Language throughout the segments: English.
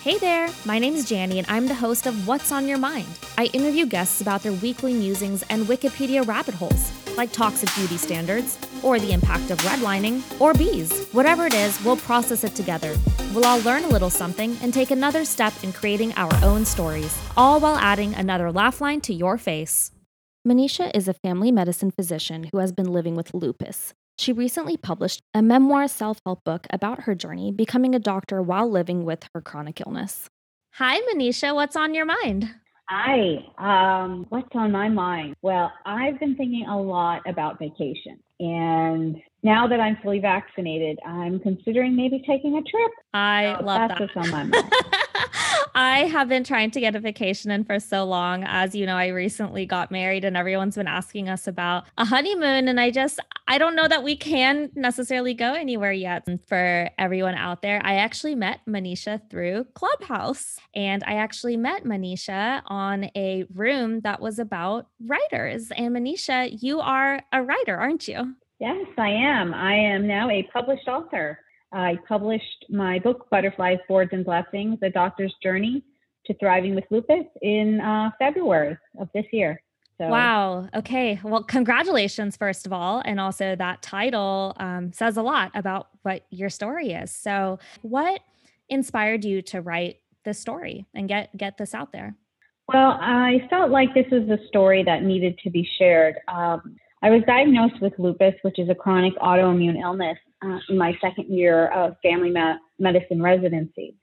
Hey there, my name is Janny, and I'm the host of What's on Your Mind. I interview guests about their weekly musings and Wikipedia rabbit holes, like toxic beauty standards, or the impact of redlining, or bees. Whatever it is, we'll process it together. We'll all learn a little something and take another step in creating our own stories, all while adding another laugh line to your face. Manisha is a family medicine physician who has been living with lupus. She recently published a memoir self help book about her journey becoming a doctor while living with her chronic illness. Hi, Manisha. What's on your mind? Hi. Um, what's on my mind? Well, I've been thinking a lot about vacation. And now that I'm fully vaccinated, I'm considering maybe taking a trip. I so love that's that. That's what's on my mind. I have been trying to get a vacation in for so long. As you know, I recently got married and everyone's been asking us about a honeymoon. And I just, I don't know that we can necessarily go anywhere yet. And for everyone out there, I actually met Manisha through Clubhouse. And I actually met Manisha on a room that was about writers. And Manisha, you are a writer, aren't you? Yes, I am. I am now a published author. I published my book, Butterflies, Boards, and Blessings A Doctor's Journey to Thriving with Lupus, in uh, February of this year. So. Wow. Okay. Well, congratulations, first of all. And also, that title um, says a lot about what your story is. So, what inspired you to write this story and get, get this out there? Well, I felt like this was a story that needed to be shared. Um, I was diagnosed with lupus, which is a chronic autoimmune illness, uh, in my second year of family ma- medicine residency.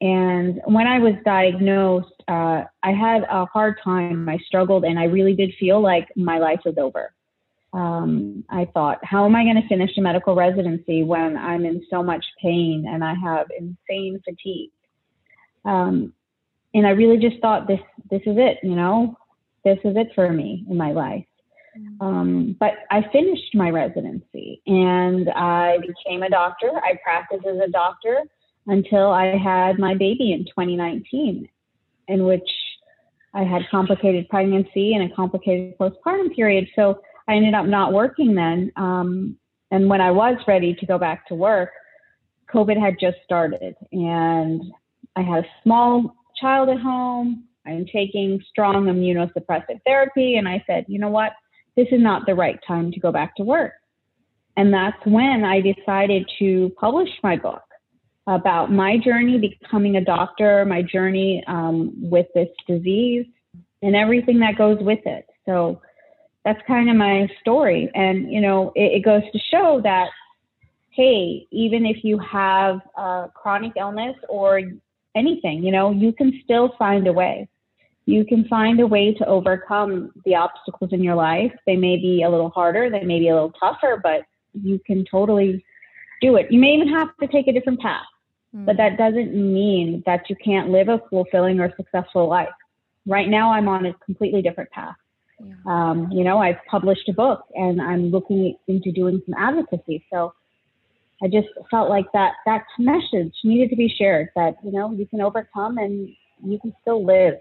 And when I was diagnosed, uh, I had a hard time. I struggled, and I really did feel like my life was over. Um, I thought, how am I going to finish a medical residency when I'm in so much pain and I have insane fatigue? Um, and I really just thought, this this is it. You know, this is it for me in my life. Um, but I finished my residency and I became a doctor. I practiced as a doctor until I had my baby in 2019, in which I had complicated pregnancy and a complicated postpartum period. So I ended up not working then. Um, and when I was ready to go back to work, COVID had just started, and I had a small child at home. I'm taking strong immunosuppressive therapy, and I said, you know what? This is not the right time to go back to work. And that's when I decided to publish my book about my journey becoming a doctor, my journey um, with this disease, and everything that goes with it. So that's kind of my story. And, you know, it, it goes to show that, hey, even if you have a chronic illness or anything, you know, you can still find a way you can find a way to overcome the obstacles in your life. They may be a little harder, they may be a little tougher, but you can totally do it. You may even have to take a different path, mm. but that doesn't mean that you can't live a fulfilling or successful life. Right now, I'm on a completely different path. Yeah. Um, you know, I've published a book and I'm looking into doing some advocacy. So I just felt like that that message needed to be shared that, you know, you can overcome and you can still live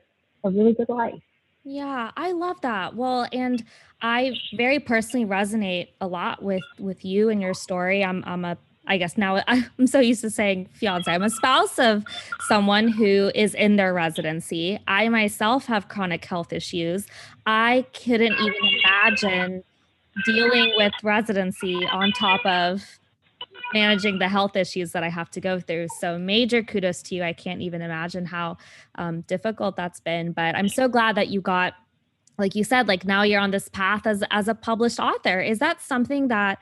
a really good life. Yeah, I love that. Well, and I very personally resonate a lot with with you and your story. I'm I'm a I guess now I'm so used to saying fiance. I'm a spouse of someone who is in their residency. I myself have chronic health issues. I couldn't even imagine dealing with residency on top of managing the health issues that I have to go through. So major kudos to you. I can't even imagine how um, difficult that's been. But I'm so glad that you got, like you said, like now you're on this path as as a published author. Is that something that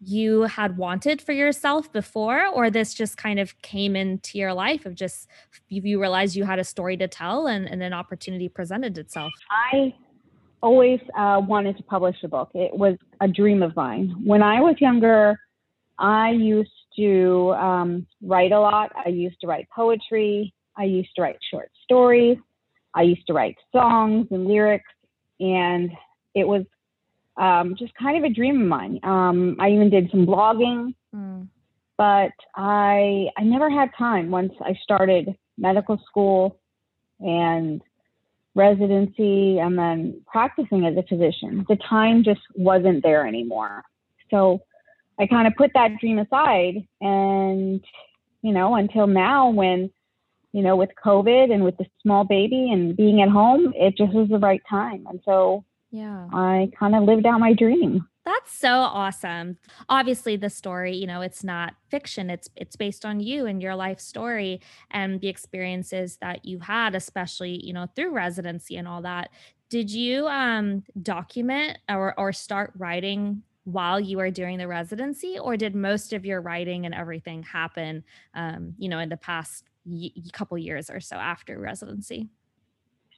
you had wanted for yourself before, or this just kind of came into your life of just you realized you had a story to tell and, and an opportunity presented itself? I always uh, wanted to publish a book. It was a dream of mine. When I was younger, I used to um, write a lot. I used to write poetry. I used to write short stories. I used to write songs and lyrics, and it was um, just kind of a dream of mine. Um, I even did some blogging, mm. but I I never had time once I started medical school and residency and then practicing as a physician. The time just wasn't there anymore. So I kind of put that dream aside and, you know, until now when you know, with COVID and with the small baby and being at home, it just was the right time. And so yeah, I kind of lived out my dream. That's so awesome. Obviously the story, you know, it's not fiction. It's it's based on you and your life story and the experiences that you had especially, you know, through residency and all that. Did you um document or or start writing while you were doing the residency or did most of your writing and everything happen um, you know in the past y- couple years or so after residency?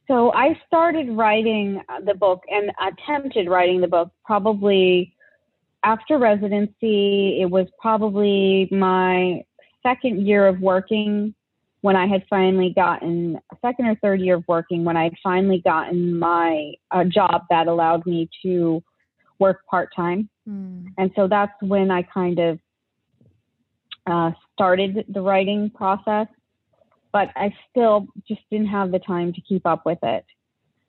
So i started writing uh, the book and attempted writing the book probably after residency. It was probably my second year of working when i had finally gotten second or third year of working when i had finally gotten my uh, job that allowed me to work part time Mm. And so that's when I kind of uh, started the writing process, but I still just didn't have the time to keep up with it.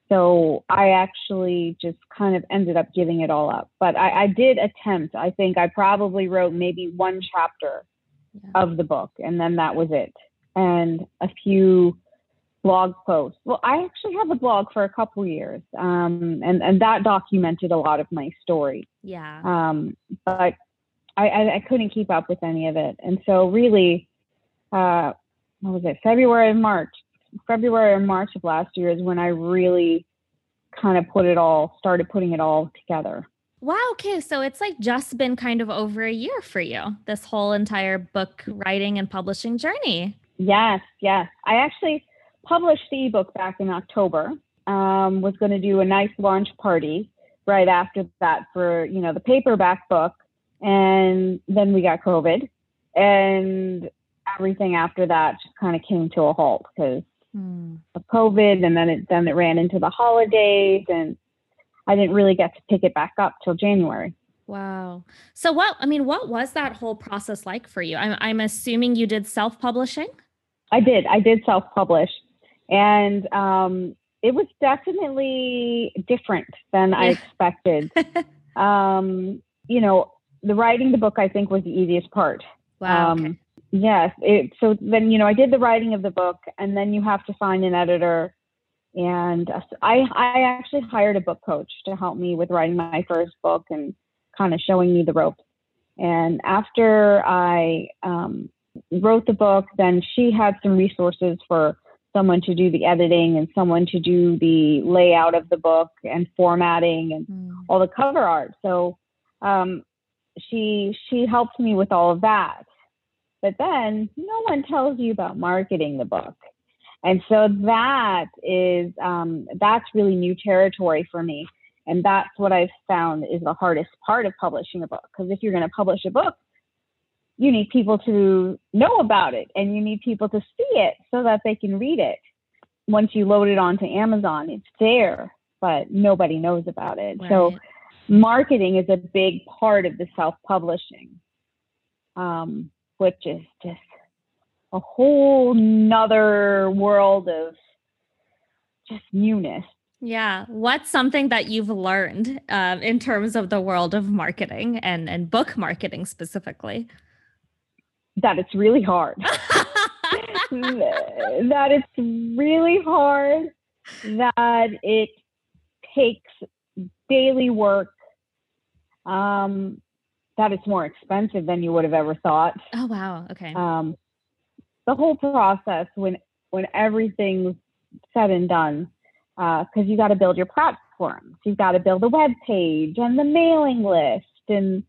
So I actually just kind of ended up giving it all up. But I, I did attempt. I think I probably wrote maybe one chapter yeah. of the book, and then that was it. And a few blog posts. Well, I actually have a blog for a couple years, um, and and that documented a lot of my story. Yeah. Um, but I, I, I couldn't keep up with any of it, and so really, uh, what was it? February and March, February and March of last year is when I really kind of put it all, started putting it all together. Wow. Okay. So it's like just been kind of over a year for you, this whole entire book writing and publishing journey. Yes. Yes. I actually, published the ebook back in October. Um, was going to do a nice launch party right after that for you know the paperback book, and then we got COVID, and everything after that kind of came to a halt because hmm. of COVID, and then it then it ran into the holidays, and I didn't really get to pick it back up till January. Wow. So what I mean, what was that whole process like for you? I'm I'm assuming you did self-publishing? I did. I did self-publish and um, it was definitely different than I expected. um, you know, the writing the book I think was the easiest part. Wow. Um, okay. Yes. It, so then you know I did the writing of the book, and then you have to find an editor. And I I actually hired a book coach to help me with writing my first book and kind of showing me the ropes. And after I um, wrote the book, then she had some resources for someone to do the editing and someone to do the layout of the book and formatting and mm. all the cover art. So um, she she helped me with all of that. But then no one tells you about marketing the book. And so that is um, that's really new territory for me. And that's what I've found is the hardest part of publishing a book. Because if you're going to publish a book, you need people to know about it and you need people to see it so that they can read it. Once you load it onto Amazon, it's there, but nobody knows about it. Right. So marketing is a big part of the self-publishing, um, which is just a whole nother world of just newness. Yeah. What's something that you've learned um, in terms of the world of marketing and, and book marketing specifically? That it's really hard. that it's really hard, that it takes daily work, um, that it's more expensive than you would have ever thought. Oh wow, okay. Um, the whole process when when everything's said and done, because uh, you got to build your platforms, you've got to build a web page and the mailing list and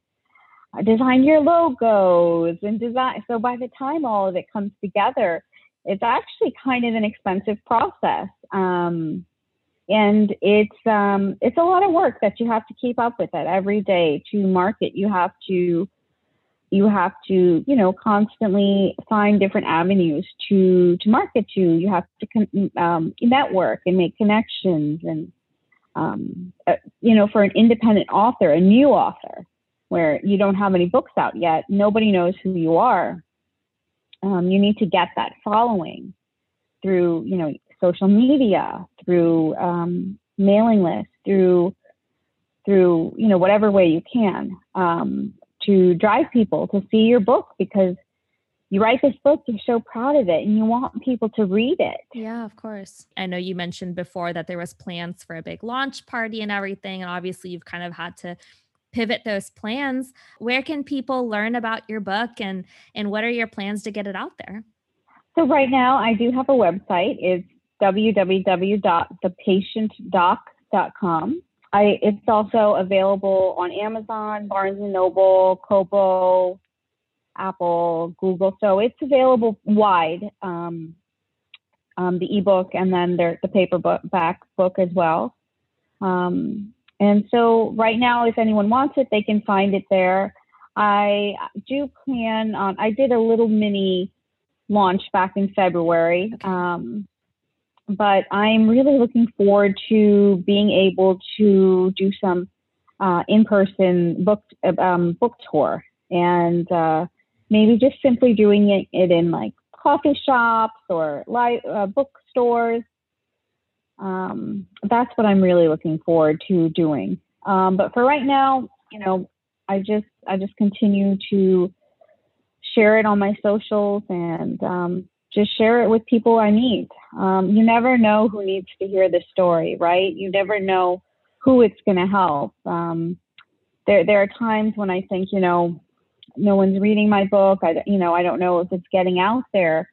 design your logos and design. So by the time all of it comes together, it's actually kind of an expensive process. Um, and it's um, it's a lot of work that you have to keep up with it every day to market. You have to you have to you know constantly find different avenues to to market to. You have to con- um, network and make connections and um, uh, you know for an independent author, a new author where you don't have any books out yet, nobody knows who you are. Um, you need to get that following through, you know, social media, through um, mailing lists, through, through, you know, whatever way you can um, to drive people to see your book because you write this book, you're so proud of it and you want people to read it. Yeah, of course. I know you mentioned before that there was plans for a big launch party and everything. And obviously you've kind of had to pivot those plans. Where can people learn about your book and and what are your plans to get it out there? So right now I do have a website. It's www.thepatientdoc.com. I, it's also available on Amazon, Barnes and Noble, Kobo, Apple, Google. So it's available wide, um, um, the ebook and then the, the paperback book as well. Um, and so right now, if anyone wants it, they can find it there. I do plan on, I did a little mini launch back in February. Okay. Um, but I'm really looking forward to being able to do some uh, in-person book um, book tour and uh, maybe just simply doing it, it in like coffee shops or live uh, bookstores. Um, that's what I'm really looking forward to doing. Um, but for right now, you know, I just I just continue to share it on my socials and um, just share it with people I meet. Um, you never know who needs to hear the story, right? You never know who it's going to help. Um, there there are times when I think, you know, no one's reading my book. I, you know, I don't know if it's getting out there.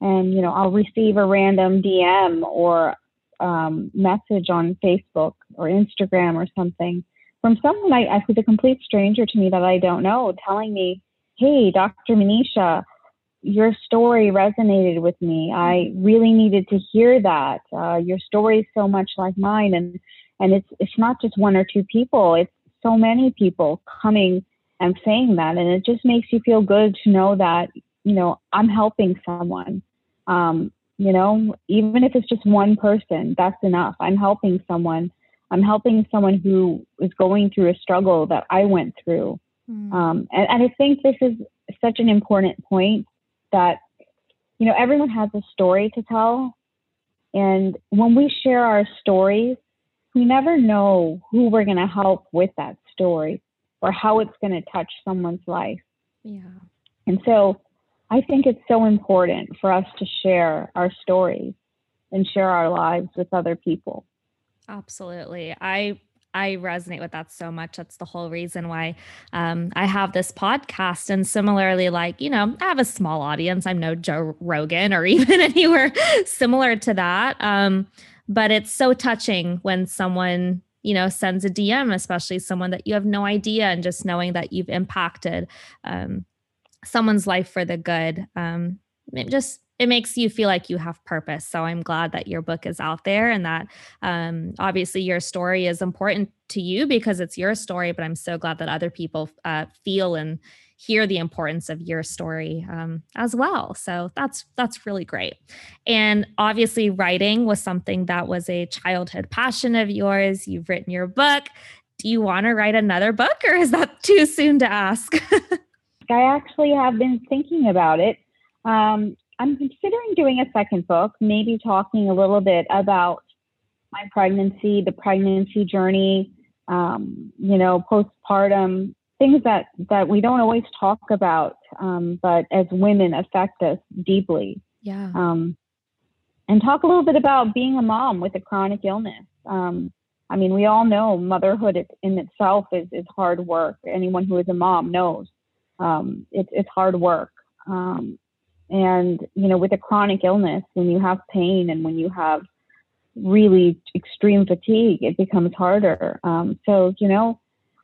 And, you know, I'll receive a random DM or um, message on Facebook or Instagram or something from someone I, who's a complete stranger to me that I don't know, telling me, "Hey, Dr. Manisha, your story resonated with me. I really needed to hear that. Uh, your story is so much like mine, and and it's it's not just one or two people. It's so many people coming and saying that. And it just makes you feel good to know that, you know, I'm helping someone. Um, you know, even if it's just one person, that's enough. I'm helping someone. I'm helping someone who is going through a struggle that I went through. Mm. Um, and, and I think this is such an important point that, you know, everyone has a story to tell. And when we share our stories, we never know who we're going to help with that story or how it's going to touch someone's life. Yeah. And so I think it's so important for us to share our stories and share our lives with other people. Absolutely. I I resonate with that so much. That's the whole reason why um, I have this podcast. And similarly, like, you know, I have a small audience. I'm no Joe Rogan or even anywhere similar to that. Um, but it's so touching when someone you know sends a dm especially someone that you have no idea and just knowing that you've impacted um, someone's life for the good um, it just it makes you feel like you have purpose so i'm glad that your book is out there and that um, obviously your story is important to you because it's your story but i'm so glad that other people uh, feel and hear the importance of your story um, as well. So that's that's really great. And obviously, writing was something that was a childhood passion of yours. You've written your book. Do you want to write another book, or is that too soon to ask? I actually have been thinking about it. Um, I'm considering doing a second book, maybe talking a little bit about my pregnancy, the pregnancy journey, um, you know, postpartum things that that we don't always talk about, um, but as women affect us deeply. Yeah. Um, and talk a little bit about being a mom with a chronic illness. Um, I mean, we all know motherhood in itself is, is hard work. Anyone who is a mom knows um, it's, hard work. Um, and, you know, with a chronic illness, when you have pain and when you have really extreme fatigue, it becomes harder. Um, so, you know,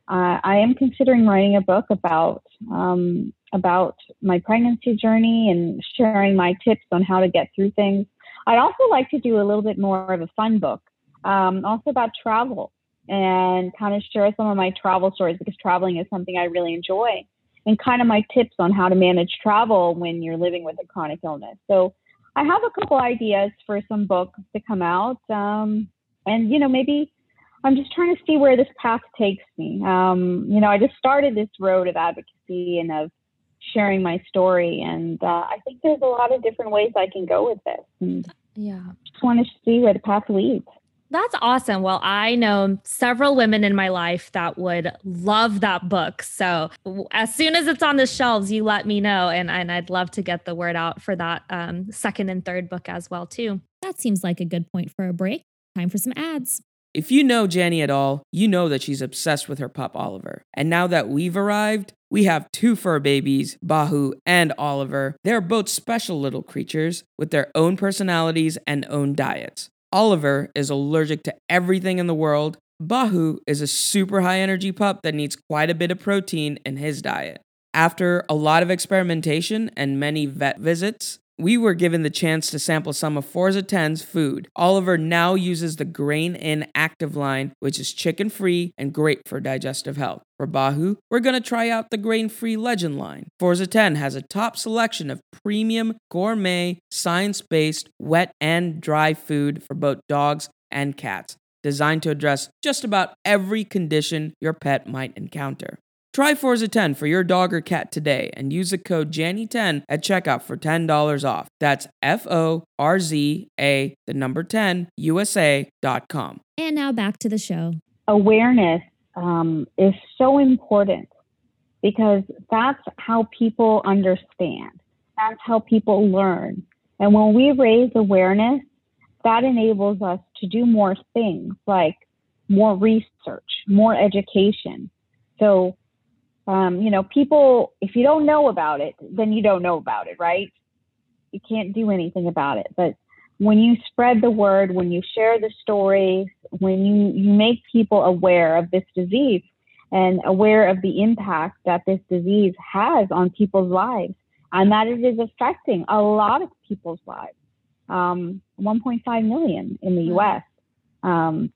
uh, I am considering writing a book about um, about my pregnancy journey and sharing my tips on how to get through things. I'd also like to do a little bit more of a fun book, um, also about travel and kind of share some of my travel stories because traveling is something I really enjoy and kind of my tips on how to manage travel when you're living with a chronic illness. So I have a couple ideas for some books to come out. Um, and, you know, maybe I'm just trying to see where this path takes me. Um, you know, I just started this road of advocacy and of sharing my story, and uh, I think there's a lot of different ways I can go with this. And yeah, just want to see where the path leads. That's awesome. Well, I know several women in my life that would love that book. So as soon as it's on the shelves, you let me know, and, and I'd love to get the word out for that um, second and third book as well too. That seems like a good point for a break. Time for some ads. If you know Jenny at all, you know that she's obsessed with her pup Oliver. And now that we've arrived, we have two fur babies, Bahu and Oliver. They're both special little creatures with their own personalities and own diets. Oliver is allergic to everything in the world. Bahu is a super high energy pup that needs quite a bit of protein in his diet. After a lot of experimentation and many vet visits, we were given the chance to sample some of Forza 10's food. Oliver now uses the Grain In Active line, which is chicken free and great for digestive health. For Bahu, we're going to try out the grain free Legend line. Forza 10 has a top selection of premium, gourmet, science based, wet, and dry food for both dogs and cats, designed to address just about every condition your pet might encounter. Try Forza 10 for your dog or cat today and use the code JANNY10 at checkout for $10 off. That's F O R Z A, the number 10, USA.com. And now back to the show. Awareness um, is so important because that's how people understand, that's how people learn. And when we raise awareness, that enables us to do more things like more research, more education. So, um, you know, people, if you don't know about it, then you don't know about it, right? You can't do anything about it. But when you spread the word, when you share the stories, when you, you make people aware of this disease and aware of the impact that this disease has on people's lives, and that it is affecting a lot of people's lives, um, 1.5 million in the U.S. Um,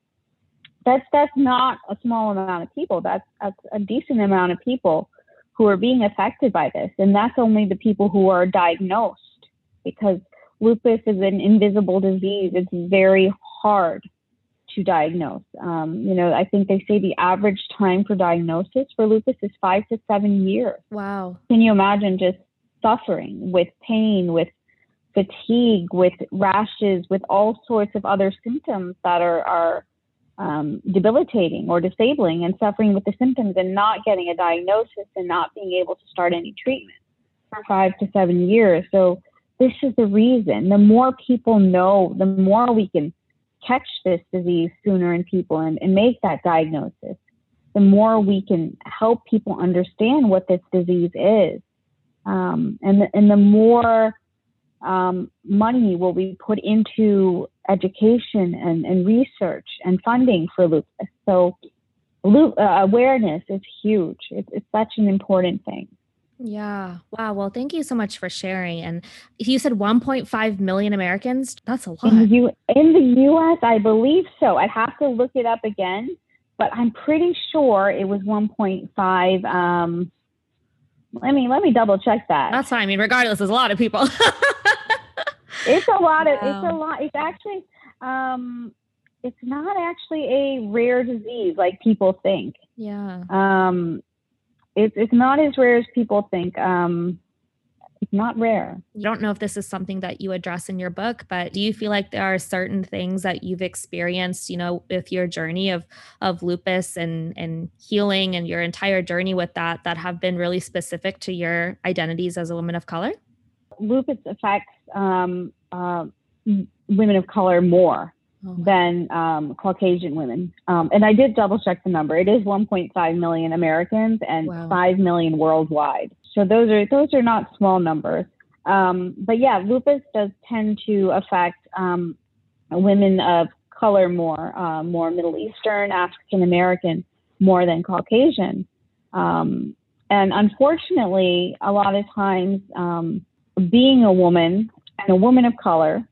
that's that's not a small amount of people. That's, that's a decent amount of people who are being affected by this, and that's only the people who are diagnosed because lupus is an invisible disease. It's very hard to diagnose. Um, you know, I think they say the average time for diagnosis for lupus is five to seven years. Wow. Can you imagine just suffering with pain, with fatigue, with rashes, with all sorts of other symptoms that are, are um, debilitating or disabling and suffering with the symptoms and not getting a diagnosis and not being able to start any treatment for five to seven years. So this is the reason. The more people know, the more we can catch this disease sooner in people and, and make that diagnosis, the more we can help people understand what this disease is. Um, and, the, and the more um, money will be put into education and, and research and funding for lupus. So uh, awareness is huge. It's, it's such an important thing. Yeah. Wow. Well, thank you so much for sharing. And you said 1.5 million Americans. That's a lot. In the, U- in the U.S., I believe so. I'd have to look it up again, but I'm pretty sure it was 1.5. Um, let me let me double check that. That's fine. I mean, regardless, there's a lot of people. it's a lot of. Wow. It's a lot. It's actually. Um, it's not actually a rare disease like people think. Yeah. Um, it's it's not as rare as people think. Um, it's not rare. You don't know if this is something that you address in your book, but do you feel like there are certain things that you've experienced, you know, with your journey of of lupus and and healing and your entire journey with that that have been really specific to your identities as a woman of color? Lupus affects um, uh, women of color more oh. than um, Caucasian women. Um, and I did double check the number. It is 1.5 million Americans and wow. 5 million worldwide. So those are those are not small numbers. Um, but yeah, lupus does tend to affect um, women of color more, uh, more Middle Eastern, African American, more than Caucasian. Um, and unfortunately, a lot of times, um, being a woman and a woman of color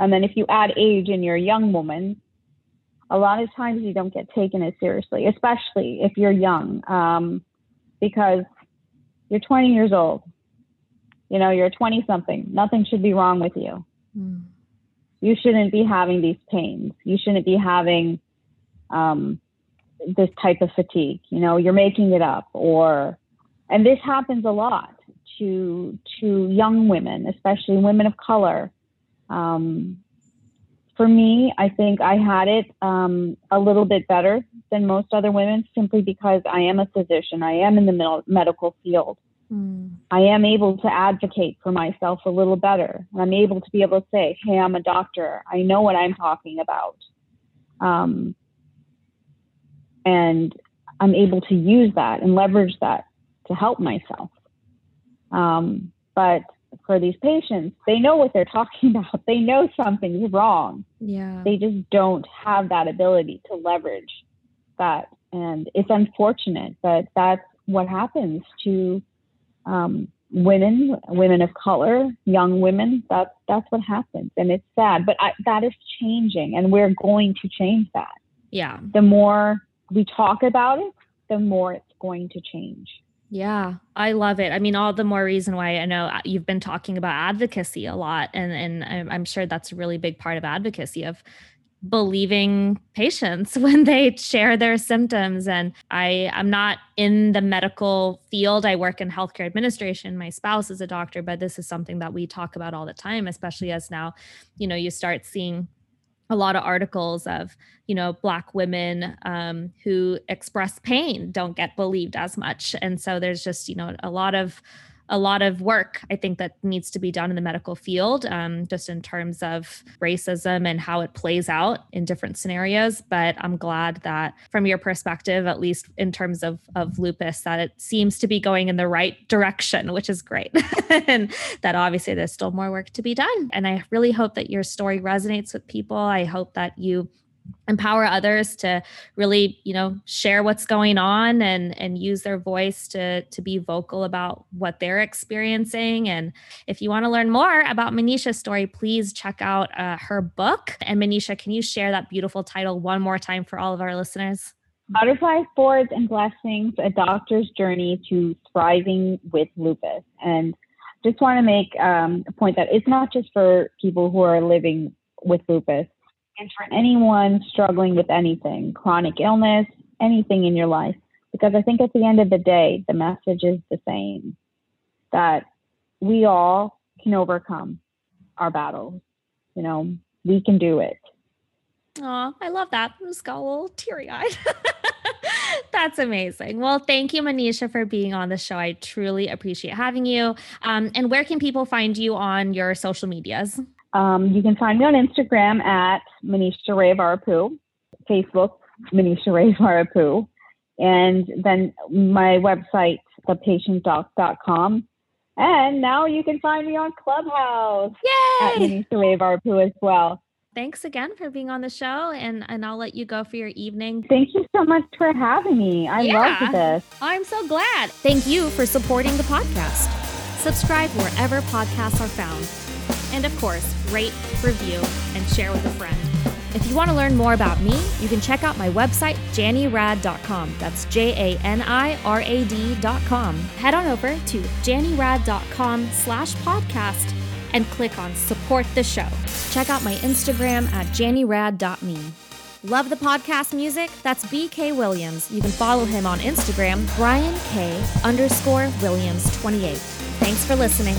and then if you add age and you're a young woman, a lot of times you don't get taken as seriously, especially if you're young, um, because you're 20 years old. You know, you're 20 something. Nothing should be wrong with you. Mm. You shouldn't be having these pains. You shouldn't be having um, this type of fatigue. You know, you're making it up, or and this happens a lot to to young women, especially women of color um, for me, I think I had it um, a little bit better than most other women simply because I am a physician. I am in the medical field. Mm. I am able to advocate for myself a little better. I'm able to be able to say, hey, I'm a doctor. I know what I'm talking about. Um, and I'm able to use that and leverage that to help myself. Um, but for these patients, they know what they're talking about. They know something's wrong. Yeah. They just don't have that ability to leverage that. And it's unfortunate, but that's what happens to um, women, women of color, young women. That's that's what happens, and it's sad. But I, that is changing, and we're going to change that. Yeah. The more we talk about it, the more it's going to change. Yeah, I love it. I mean, all the more reason why I know uh, you've been talking about advocacy a lot, and and I'm sure that's a really big part of advocacy of believing patients when they share their symptoms and i i'm not in the medical field i work in healthcare administration my spouse is a doctor but this is something that we talk about all the time especially as now you know you start seeing a lot of articles of you know black women um, who express pain don't get believed as much. And so there's just you know a lot of a lot of work I think that needs to be done in the medical field, um, just in terms of racism and how it plays out in different scenarios. But I'm glad that from your perspective, at least in terms of, of lupus, that it seems to be going in the right direction, which is great. and that obviously there's still more work to be done. And I really hope that your story resonates with people. I hope that you empower others to really you know share what's going on and and use their voice to to be vocal about what they're experiencing. And if you want to learn more about manisha's story please check out uh, her book. And manisha can you share that beautiful title one more time for all of our listeners? Butterflies Boards and blessings a doctor's journey to thriving with lupus. And just want to make um, a point that it's not just for people who are living with lupus for anyone struggling with anything, chronic illness, anything in your life. Because I think at the end of the day, the message is the same that we all can overcome our battles. You know, we can do it. Oh, I love that. I just got a little teary eyed. That's amazing. Well, thank you, Manisha, for being on the show. I truly appreciate having you. Um, and where can people find you on your social medias? Um, you can find me on Instagram at Manisha Ray Varapu, Facebook, Manisha Ray Varapu, and then my website, thepatientdoc.com. And now you can find me on Clubhouse Yay! at Manisha Ray Varapu as well. Thanks again for being on the show, and, and I'll let you go for your evening. Thank you so much for having me. I yeah, love this. I'm so glad. Thank you for supporting the podcast. Subscribe wherever podcasts are found and of course, rate, review, and share with a friend. If you want to learn more about me, you can check out my website, janirad.com. That's J A N I R A D.com. Head on over to janirad.com slash podcast and click on support the show. Check out my Instagram at janirad.me. Love the podcast music? That's BK Williams. You can follow him on Instagram, Brian K underscore Williams 28. Thanks for listening.